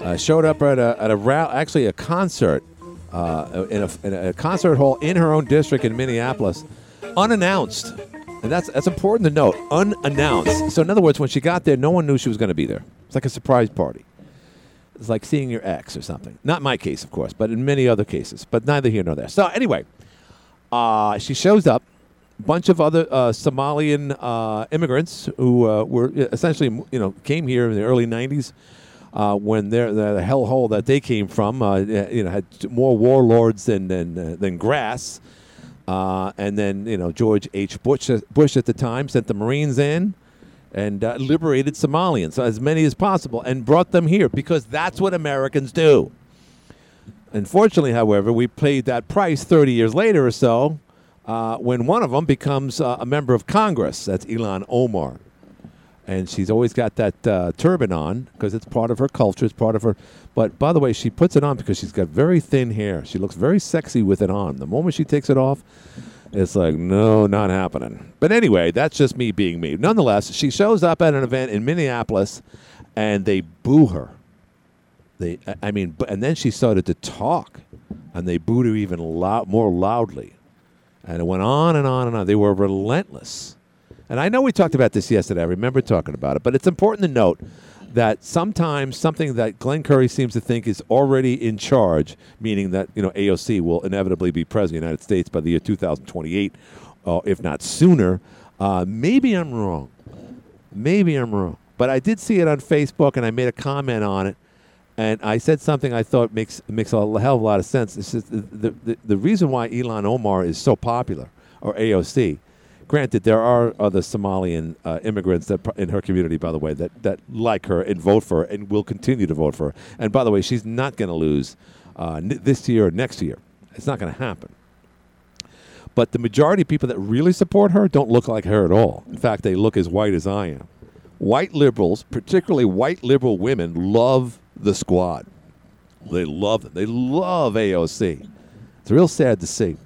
I: uh, showed up at a at a rally, actually a concert uh, in, a, in a concert hall in her own district in Minneapolis, unannounced. And that's that's important to note, unannounced. So in other words, when she got there, no one knew she was going to be there. It's like a surprise party. It's like seeing your ex or something. Not my case, of course, but in many other cases. But neither here nor there. So anyway, uh, she shows up. Bunch of other uh, Somalian uh, immigrants who uh, were essentially, you know, came here in the early '90s uh, when they're, the hellhole that they came from, uh, you know, had more warlords than than, than grass. Uh, and then you know George H. Bush, Bush at the time sent the Marines in and uh, liberated Somalians, as many as possible, and brought them here because that's what Americans do. Unfortunately, however, we paid that price 30 years later or so uh, when one of them becomes uh, a member of Congress. That's Ilhan Omar. And she's always got that uh, turban on because it's part of her culture. It's part of her. But by the way, she puts it on because she's got very thin hair. She looks very sexy with it on. The moment she takes it off, it's like, no, not happening. But anyway, that's just me being me. Nonetheless, she shows up at an event in Minneapolis and they boo her. They, I- mean, and then she started to talk and they booed her even more loudly. And it went on and on and on. They were relentless. And I know we talked about this yesterday. I remember talking about it. But it's important to note that sometimes something that Glenn Curry seems to think is already in charge, meaning that you know AOC will inevitably be president of the United States by the year 2028, or if not sooner. Uh, maybe I'm wrong. Maybe I'm wrong. But I did see it on Facebook, and I made a comment on it, and I said something I thought makes makes a hell of a lot of sense. It's the, the, the reason why Ilhan Omar is so popular, or AOC. Granted, there are other Somalian uh, immigrants that in her community, by the way, that, that like her and vote for her and will continue to vote for her. And by the way, she's not going to lose uh, n- this year or next year. It's not going to happen. But the majority of people that really support her don't look like her at all. In fact, they look as white as I am. White liberals, particularly white liberal women, love the squad. They love them. They love AOC. It's real sad to see.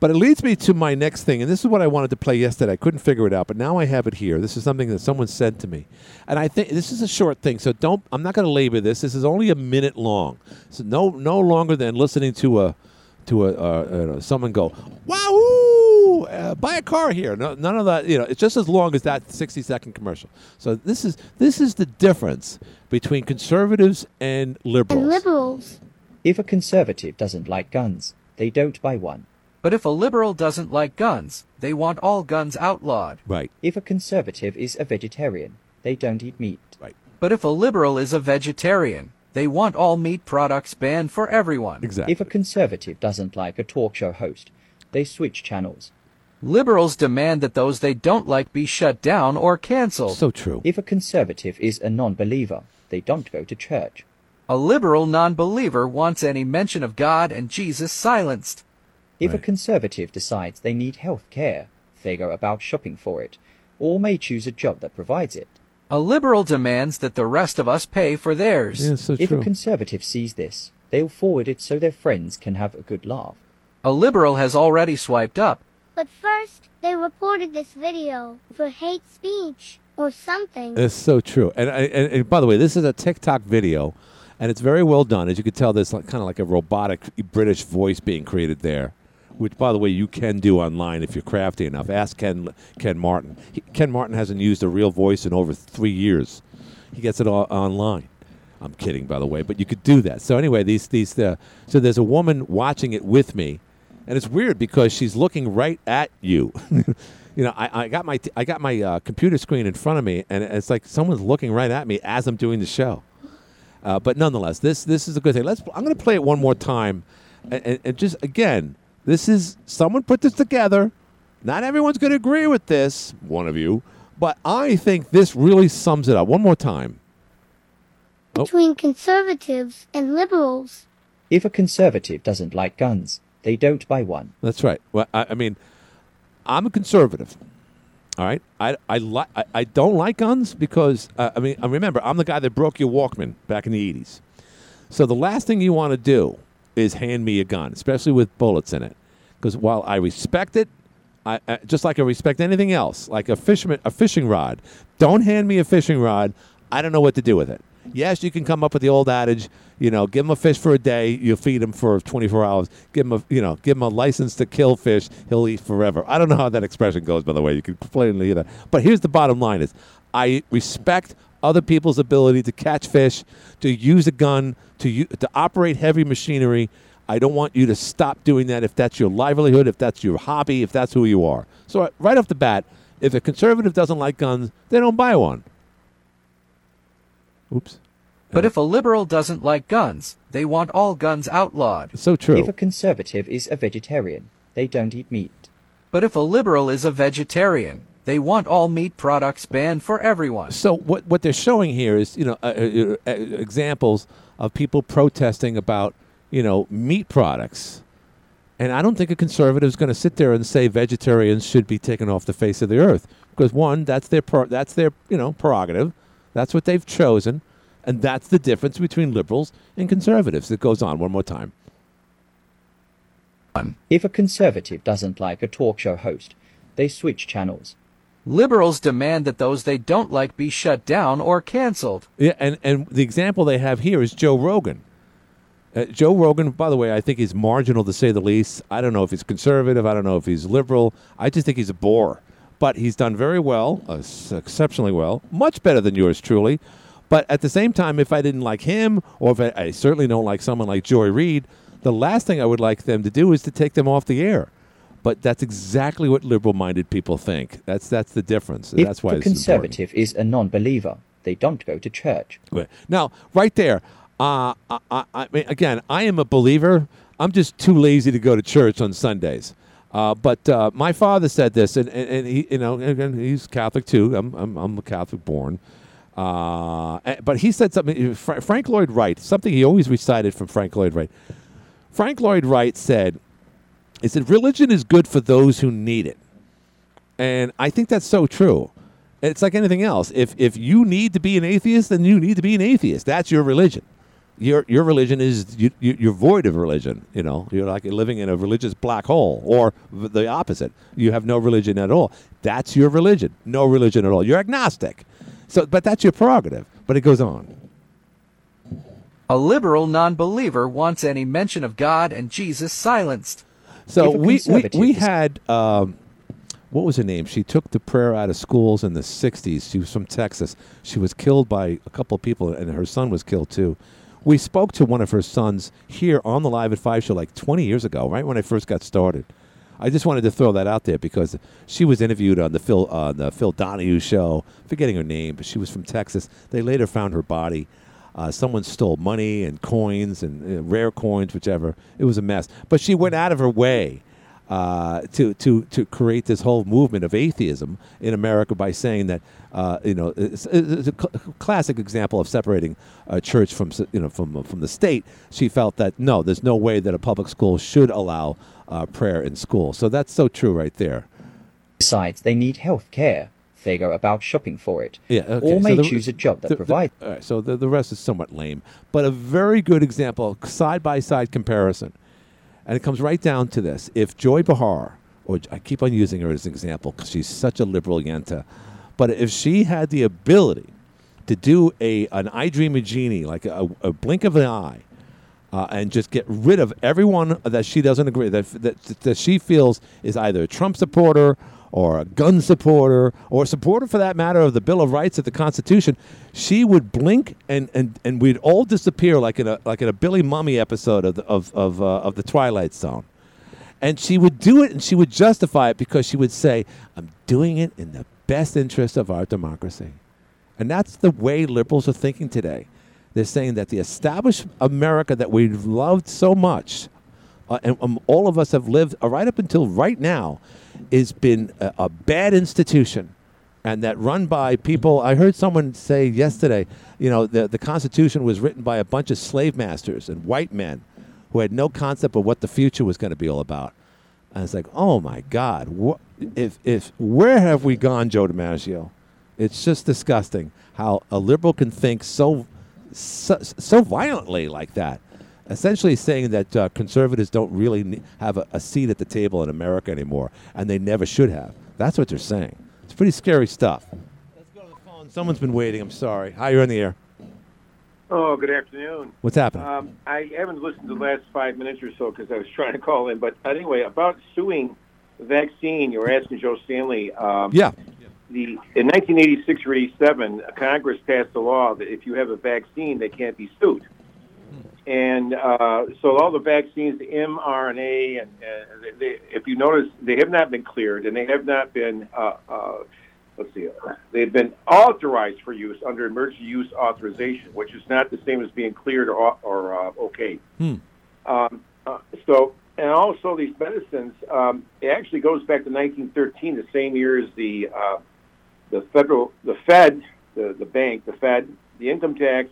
I: But it leads me to my next thing, and this is what I wanted to play yesterday. I couldn't figure it out, but now I have it here. This is something that someone said to me, and I think this is a short thing, so don't. I'm not going to labor this. This is only a minute long, so no no longer than listening to a to a uh, uh, someone go wow uh, buy a car here. No, none of that. You know, it's just as long as that 60 second commercial. So this is this is the difference between conservatives and liberals.
O: And liberals. If a conservative doesn't like guns, they don't buy one.
P: But if a liberal doesn't like guns, they want all guns outlawed.
I: Right.
O: If a conservative is a vegetarian, they don't eat meat.
I: Right.
P: But if a liberal is a vegetarian, they want all meat products banned for everyone.
I: Exactly.
O: If a conservative doesn't like a talk show host, they switch channels.
P: Liberals demand that those they don't like be shut down or canceled.
I: So true.
O: If a conservative is a non-believer, they don't go to church.
P: A liberal non-believer wants any mention of God and Jesus silenced.
O: If a conservative decides they need health care, they go about shopping for it, or may choose a job that provides it.
P: A liberal demands that the rest of us pay for theirs.
I: Yeah, so
O: if
I: true.
O: a conservative sees this, they'll forward it so their friends can have a good laugh.
P: A liberal has already swiped up.
Q: But first, they reported this video for hate speech or something.
I: It's so true. And, I- and, and by the way, this is a TikTok video, and it's very well done. As you can tell, there's like, kind of like a robotic British voice being created there, which, by the way, you can do online if you're crafty enough. Ask Ken Ken Martin. He, Ken Martin hasn't used a real voice in over three years. He gets it all online. I'm kidding, by the way, but you could do that. So anyway, these these uh, so there's a woman watching it with me, and it's weird because she's looking right at you. [laughs] you know, I, I got my I got my uh, computer screen in front of me, and it's like someone's looking right at me as I'm doing the show. Uh, but nonetheless, this this is a good thing. Let's. I'm going to play it one more time, and, and just again, this is someone put this together. Not everyone's going to agree with this. One of you, but I think this really sums it up. One more time. Oh.
Q: Between conservatives and liberals.
O: If a conservative doesn't like guns, they don't buy one.
I: That's right. Well, I, I mean, I'm a conservative. All right, I I, li- I, I don't like guns because uh, I mean I remember I'm the guy that broke your Walkman back in the '80s. So the last thing you want to do is hand me a gun, especially with bullets in it, because while I respect it, I, just like I respect anything else, like a fisherman a fishing rod. Don't hand me a fishing rod. I don't know what to do with it. Yes, you can come up with the old adage, you know, give him a fish for a day, you feed him for 24 hours. Give him a, you know, give him a license to kill fish, he'll eat forever. I don't know how that expression goes, by the way. You can plainly hear that. But here's the bottom line: is I respect other people's ability to catch fish, to use a gun, to u- to operate heavy machinery. I don't want you to stop doing that if that's your livelihood, if that's your hobby, if that's who you are. So uh, right off the bat, if a conservative doesn't like guns, they don't buy one. Oops.
P: But if a liberal doesn't like guns, they want all guns outlawed.
I: So true.
O: If a conservative is a vegetarian, they don't eat meat.
P: But if a liberal is a vegetarian, they want all meat products banned for everyone.
I: So what what they're showing here is you know uh, uh, uh, examples of people protesting about you know meat products, and I don't think a conservative is going to sit there and say vegetarians should be taken off the face of the earth because one that's their per- that's their you know prerogative, that's what they've chosen, and that's the difference between liberals and conservatives. It goes on one more time.
O: If a conservative doesn't like a talk show host, they switch channels.
P: Liberals demand that those they don't like be shut down or canceled.
I: Yeah, and, and the example they have here is Joe Rogan. Uh, Joe Rogan, by the way, I think he's marginal to say the least. I don't know if he's conservative. I don't know if he's liberal. I just think he's a bore. But he's done very well, uh, exceptionally well, much better than yours truly. But at the same time, if I didn't like him, or if I, I certainly don't like someone like Joy Reid, the last thing I would like them to do is to take them off the air. But that's exactly what liberal-minded people think. That's that's the difference.
O: If
I: that's why
O: the conservative is a non-believer, they don't go to church.
I: Now, right there, uh, I, I, I mean, again, I am a believer. I'm just too lazy to go to church on Sundays. Uh, but uh, my father said this, and, and, and he, you know, again, he's Catholic too. I'm, I'm, I'm a Catholic born. Uh, but he said something. Fra- Frank Lloyd Wright, something he always recited from Frank Lloyd Wright. Frank Lloyd Wright said, "He said religion is good for those who need it." And I think that's so true. It's like anything else. If if you need to be an atheist, then you need to be an atheist. That's your religion. Your your religion is you, you, you're void of religion. You know, you're like living in a religious black hole, or the opposite. You have no religion at all. That's your religion. No religion at all. You're agnostic. So, but that's your prerogative. But it goes on.
P: A liberal non-believer wants any mention of God and Jesus silenced.
I: So we, we we had um, what was her name? She took the prayer out of schools in the '60s. She was from Texas. She was killed by a couple of people, and her son was killed too. We spoke to one of her sons here on the Live at Five show like 20 years ago, right when I first got started. I just wanted to throw that out there because she was interviewed on the Phil uh, the Phil Donahue show. Forgetting her name, but she was from Texas. They later found her body. Uh, someone stole money and coins and uh, rare coins, whichever. It was a mess. But she went out of her way uh, to to to create this whole movement of atheism in America by saying that uh, you know it's, it's a cl- classic example of separating a church from you know from from the state. She felt that no, there's no way that a public school should allow uh, prayer in school. So that's so true right there.
O: Besides, they need health care. They go about shopping for it.
I: Yeah, okay.
O: Or
I: so the-
O: choose a job that
I: the- the-
O: provides.
I: all right, so the, the rest is somewhat lame, but a very good example, side by side comparison, and it comes right down to this: if Joy Behar, or I keep on using her as an example because she's such a liberal yenta, but if she had the ability to do a an I Dream a Jeannie, like a, a blink of an eye, uh, and just get rid of everyone that she doesn't agree that, that that she feels is either a Trump supporter or a gun supporter or a supporter for that matter of the Bill of Rights of the Constitution, she would blink and, and, and we'd all disappear like in a like in a Billy Mumy episode of the, of of, uh, of the Twilight Zone. And she would do it and she would justify it because she would say, I'm doing it in the best interest of our democracy. And that's the way liberals are thinking today. They're saying that the established America that we've loved so much, uh, and um, all of us have lived uh, right up until right now, has been a, a bad institution, and that run by people. I heard someone say yesterday, you know, the the Constitution was written by a bunch of slave masters and white men who had no concept of what the future was going to be all about. And it's like, oh my God, wh- if if where have we gone, Joe DiMaggio? It's just disgusting how a liberal can think so so, so violently like that. Essentially saying that uh, conservatives don't really have a, a seat at the table in America anymore, and they never should have. That's what they're saying. It's pretty scary stuff. Let's go to the phone. Someone's been waiting. I'm sorry. Hi, you're on the air.
R: Oh, good afternoon.
I: What's happening?
R: Um, I haven't listened to the last five minutes or so because I was [laughs] trying to call in. But anyway, about suing the vaccine, you were asking Joe Stanley. Um,
I: yeah.
R: The in 1986 or 87, Congress passed a law that if you have a vaccine, they can't be sued. And uh, so all the vaccines, the mRNA, and uh, they, they, if you notice, they have not been cleared, and they have not been. Uh, uh, let's see, they've been authorized for use under emergency use authorization, which is not the same as being cleared or, or uh, okay.
I: Hmm.
R: Um, uh, so, and also these medicines, um, it actually goes back to 1913, the same year as the uh, the federal, the Fed, the the bank, the Fed, the income tax,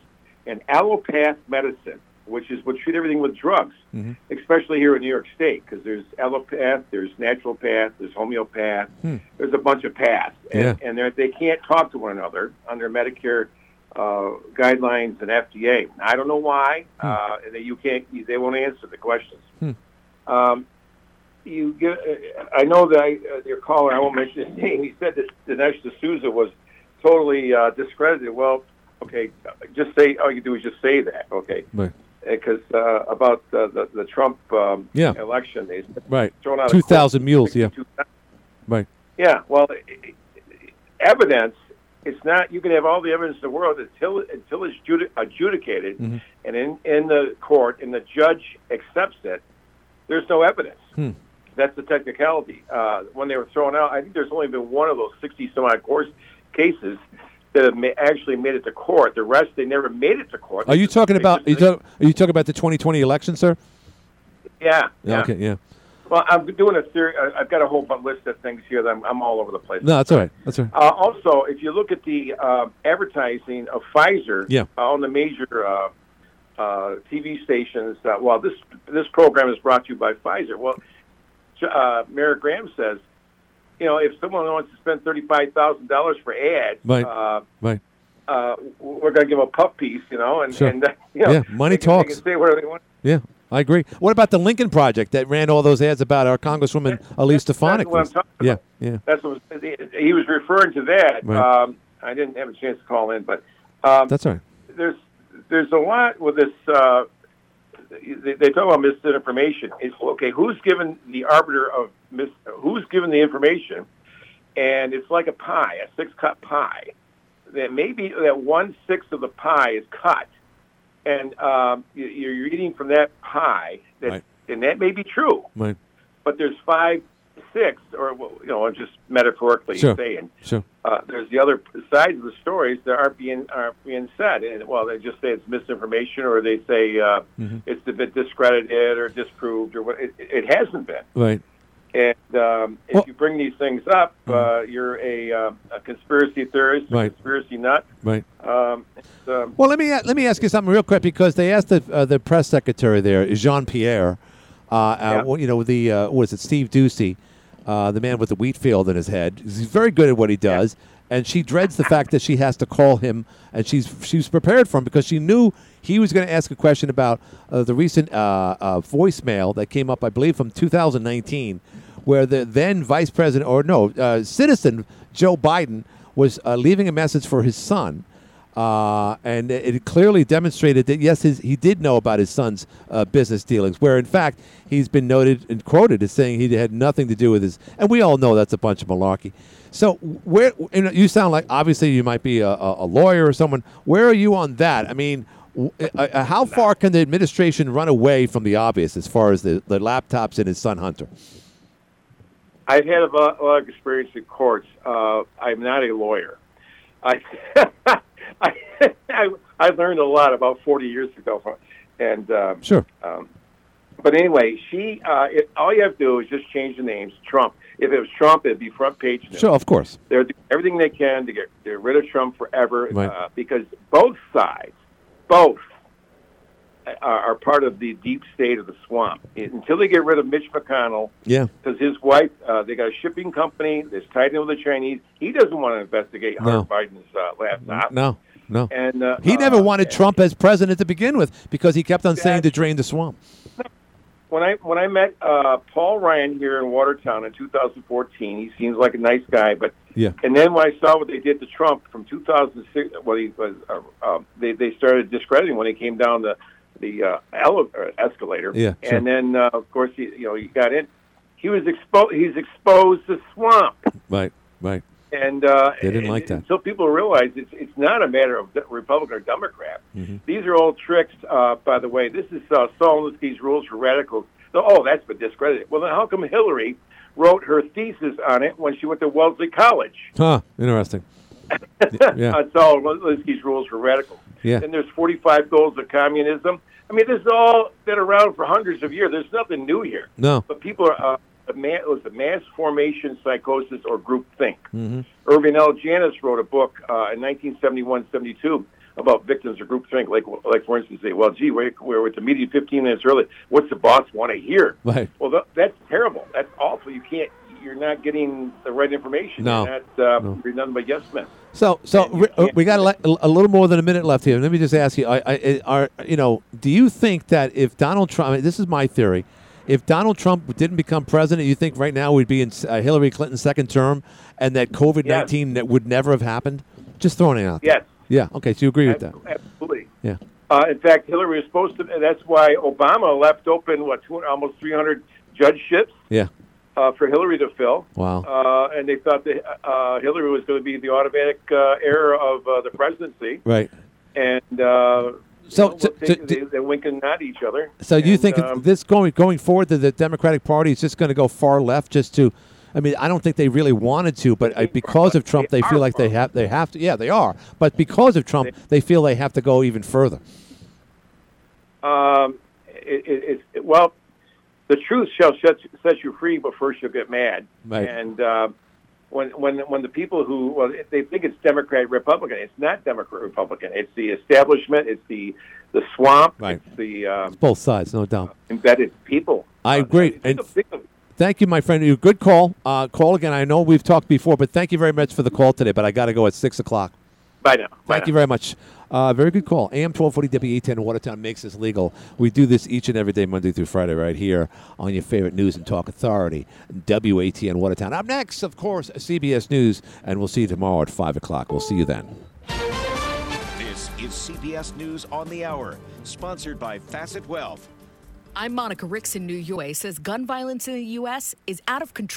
R: and allopath medicine, which is what treat everything with drugs,
I: Mhm.
R: especially here in New York State, because there's allopath, there's naturopath, there's homeopath,
I: Hmm.
R: there's a bunch of paths, and,
I: Yeah.
R: and they're, can't talk to one another under Medicare uh, guidelines and FDA. I don't know why. Uh, and that you can't. They won't answer the questions.
I: Hmm.
R: Um, you get. Uh, I know that I, uh, your caller. I won't mention his [laughs] name. He said that Dinesh D'Souza was totally uh, discredited. Well, okay, uh, just say. All you do is just say that. Okay.
I: Right.
R: Because uh, about uh, the the Trump um,
I: Yeah.
R: election, they
I: Right.
R: thrown out
I: Two thousand mules. Yeah.
R: 62,000.
I: Right.
R: Yeah, well, evidence. It's not. You can have all the evidence in the world until until it's judi- adjudicated,
I: Mhm.
R: and in in the court, and the judge accepts it. There's no evidence.
I: Hmm.
R: That's the technicality. Uh, when they were thrown out, I think there's only been one of those 60 some odd course cases that have ma- actually made it to court. The rest, they never made it to court.
I: Are you talking about? Are you, talk, are you talking about the 2020 election, sir?
R: Yeah. yeah.
I: Okay. Yeah.
R: Well, I'm doing a theory. I- I've got a whole list of things here that I'm, I'm all over the place.
I: No, that's all right. That's all right.
R: Uh, also, if you look at the uh, advertising of Pfizer
I: Yeah.
R: on the major uh, uh, TV stations, uh, well, this this program is brought to you by Pfizer. Well, uh, Mayor Graham says, you know, if someone wants to spend thirty five thousand dollars for ads,
I: Right.
R: uh,
I: Right.
R: uh, we're going to give a puff piece, you know, and,
I: Sure.
R: and uh, you know,
I: Yeah, money talks.
R: They can say whatever they want.
I: Yeah, I agree. What about the Lincoln Project that ran all those ads about our Congresswoman Elise Stefanik?
R: what I'm talking
I: yeah, yeah.
R: That's what was, he was referring to that.
I: Right.
R: Um, I didn't have a chance to call in, but um,
I: That's all right.
R: there's there's a lot with this. They, they talk about misinformation. It's okay. Who's given the arbiter of mis? Who's given the information? And it's like a pie, a six cut pie. That maybe that one sixth of the pie is cut, and um, you- you're eating from that pie. That,
I: Right.
R: And that may be true
I: Right.
R: but there's five, six, or you know, I'm just metaphorically
I: Sure.
R: saying.
I: Sure.
R: Uh, there's the other sides of the stories that aren't being aren't being said, and well, they just say it's misinformation, or they say uh,
I: Mhm.
R: it's a bit discredited or disproved, or what. It, it hasn't been.
I: Right.
R: And um, if
I: Well-
R: you bring these things up, uh, you're a, uh, a conspiracy theorist, a
I: Right.
R: conspiracy nut.
I: Right.
R: Um, um,
I: Well, let me let me ask you something real quick because they asked the uh, the press secretary there, Jean Pierre, uh, uh, you know the uh, what is it, Steve Doocy, uh, the man with the wheat field in his head. He's very good at what he does, and she dreads the fact that she has to call him, and she's she's prepared for him because she knew he was going to ask a question about uh, the recent uh, uh, voicemail that came up, I believe, from 2019, where the then vice president or no uh, citizen Joe Biden was uh, leaving a message for his son. Uh, and it clearly demonstrated that yes, his, he did know about his son's uh, business dealings. Where in fact he's been noted and quoted as saying he had nothing to do with his. And we all know that's a bunch of malarkey. So where you, know, you sound like obviously you might be a, a lawyer or someone. Where are you on that? I mean, w- uh, uh, how far can the administration run away from the obvious as far as the, the laptops and his son Hunter?
R: I've had a lot, a lot of experience in courts. Uh, I'm not a lawyer. I, [laughs] I, [laughs] I, I learned a lot about 40 years ago, from, and um,
I: Sure.
R: Um, but anyway, she. Uh, it, all you have to do is just change the names. Trump. If it was Trump, it'd be front page news.
I: Sure, of course.
R: They're doing everything they can to get, get rid of Trump forever
I: Right.
R: uh, because both sides, both, are, are part of the deep state of the swamp. Until they get rid of Mitch McConnell,
I: Yeah.
R: because his wife, uh, they got a shipping company that's tied in with the Chinese. He doesn't want to investigate
I: No.
R: Hunter Biden's uh, laptop.
I: No, no.
R: And uh,
I: He never
R: uh,
I: wanted Trump as president to begin with because he kept on saying to drain the swamp.
R: when I when I met uh, Paul Ryan here in Watertown in 2014, he seems like a nice guy, but
I: Yeah.
R: and then when I saw what they did to Trump from 2006, well, he was uh, uh, they they started discrediting when he came down the the uh, ele- uh, escalator,
I: Yeah, sure.
R: and then uh, of course he you know he got in. He was exposed. He's exposed the swamp,
I: Right, right.
R: And uh,
I: They didn't like that.
R: So people realize it's it's not a matter of Republican or Democrat.
I: Mhm.
R: These are all tricks. Uh, by the way, this is uh, Saul Alinsky's rules for radicals. So, oh, that's been discredited. Well, then how come Hillary wrote her thesis on it when she went to Wellesley College?
I: Huh. Interesting. [laughs] yeah.
R: on Saul Alinsky's rules for radicals.
I: Yeah.
R: And there's 45 goals of communism. I mean, this has all been around for hundreds of years. There's nothing new here.
I: No.
R: But people are, uh, man, it was a mass formation psychosis or group think.
I: Mm-hmm.
R: Irving L. Janis wrote a book uh, in 1971-72 about victims of groupthink. Like, like for instance, say, "Well, gee, we're, we're with the media 15 minutes early. What's the boss want to hear?"
I: Right.
R: Well, th- that's terrible. That's awful. You can't. You're not getting the right information.
I: No.
R: You're not uh,
I: No.
R: you're nothing but yes men.
I: So, so ri- uh, we got a, a little more than a minute left here. Let me just ask you: I, I, are you know? Do you think that if Donald Trump, I mean, this is my theory, if Donald Trump didn't become president, you think right now we'd be in uh, Hillary Clinton's second term, and that COVID nineteen that would never have happened? Just throwing it out. there.
R: Yes.
I: Yeah. Okay. So you agree with that?
R: Absolutely.
I: Yeah.
R: Uh, in fact, Hillary was supposed to. That's why Obama left open what 200, almost 300 judgeships
I: Yeah.
R: uh, for Hillary to fill.
I: Wow.
R: Uh, and they thought that uh, Hillary was going to be the automatic uh, heir of uh, the presidency.
I: Right.
R: And uh,
I: So,
R: know, they,
I: to-
R: they, they're winking at each other.
I: So you think
R: um,
I: this going going forward that the Democratic Party is just going to go far left just to? I mean, I don't think they really wanted to, but uh, because of Trump, they feel like they have they have to. Yeah, they are. But because of Trump, they feel they have to go even further.
R: Um, it, it, it, well, the truth shall set, set you free, but first you'll get mad.
I: Right.
R: And uh, when when when the people who well, they think it's Democrat Republican, it's not Democrat Republican. It's the establishment. It's the the swamp.
I: Right.
R: It's the um,
I: Both sides, no doubt.
R: embedded people.
I: I agree. And thank you, my friend. You good call. Uh, call again. I know we've talked before, but thank you very much for the call today. But I got to go at six o'clock.
R: Bye now.
I: Thank you very much. Uh, very good call. AM 1240 W810 Watertown makes this legal. We do this each and every day, Monday through Friday, right here on your favorite news and talk authority, WATN Watertown. Up next, of course, CBS News, and we'll see you tomorrow at 5 o'clock. We'll see you then.
S: This is CBS News on the Hour, sponsored by Facet Wealth.
T: I'm Monica Ricks in New York. Says gun violence in the U.S. is out of control.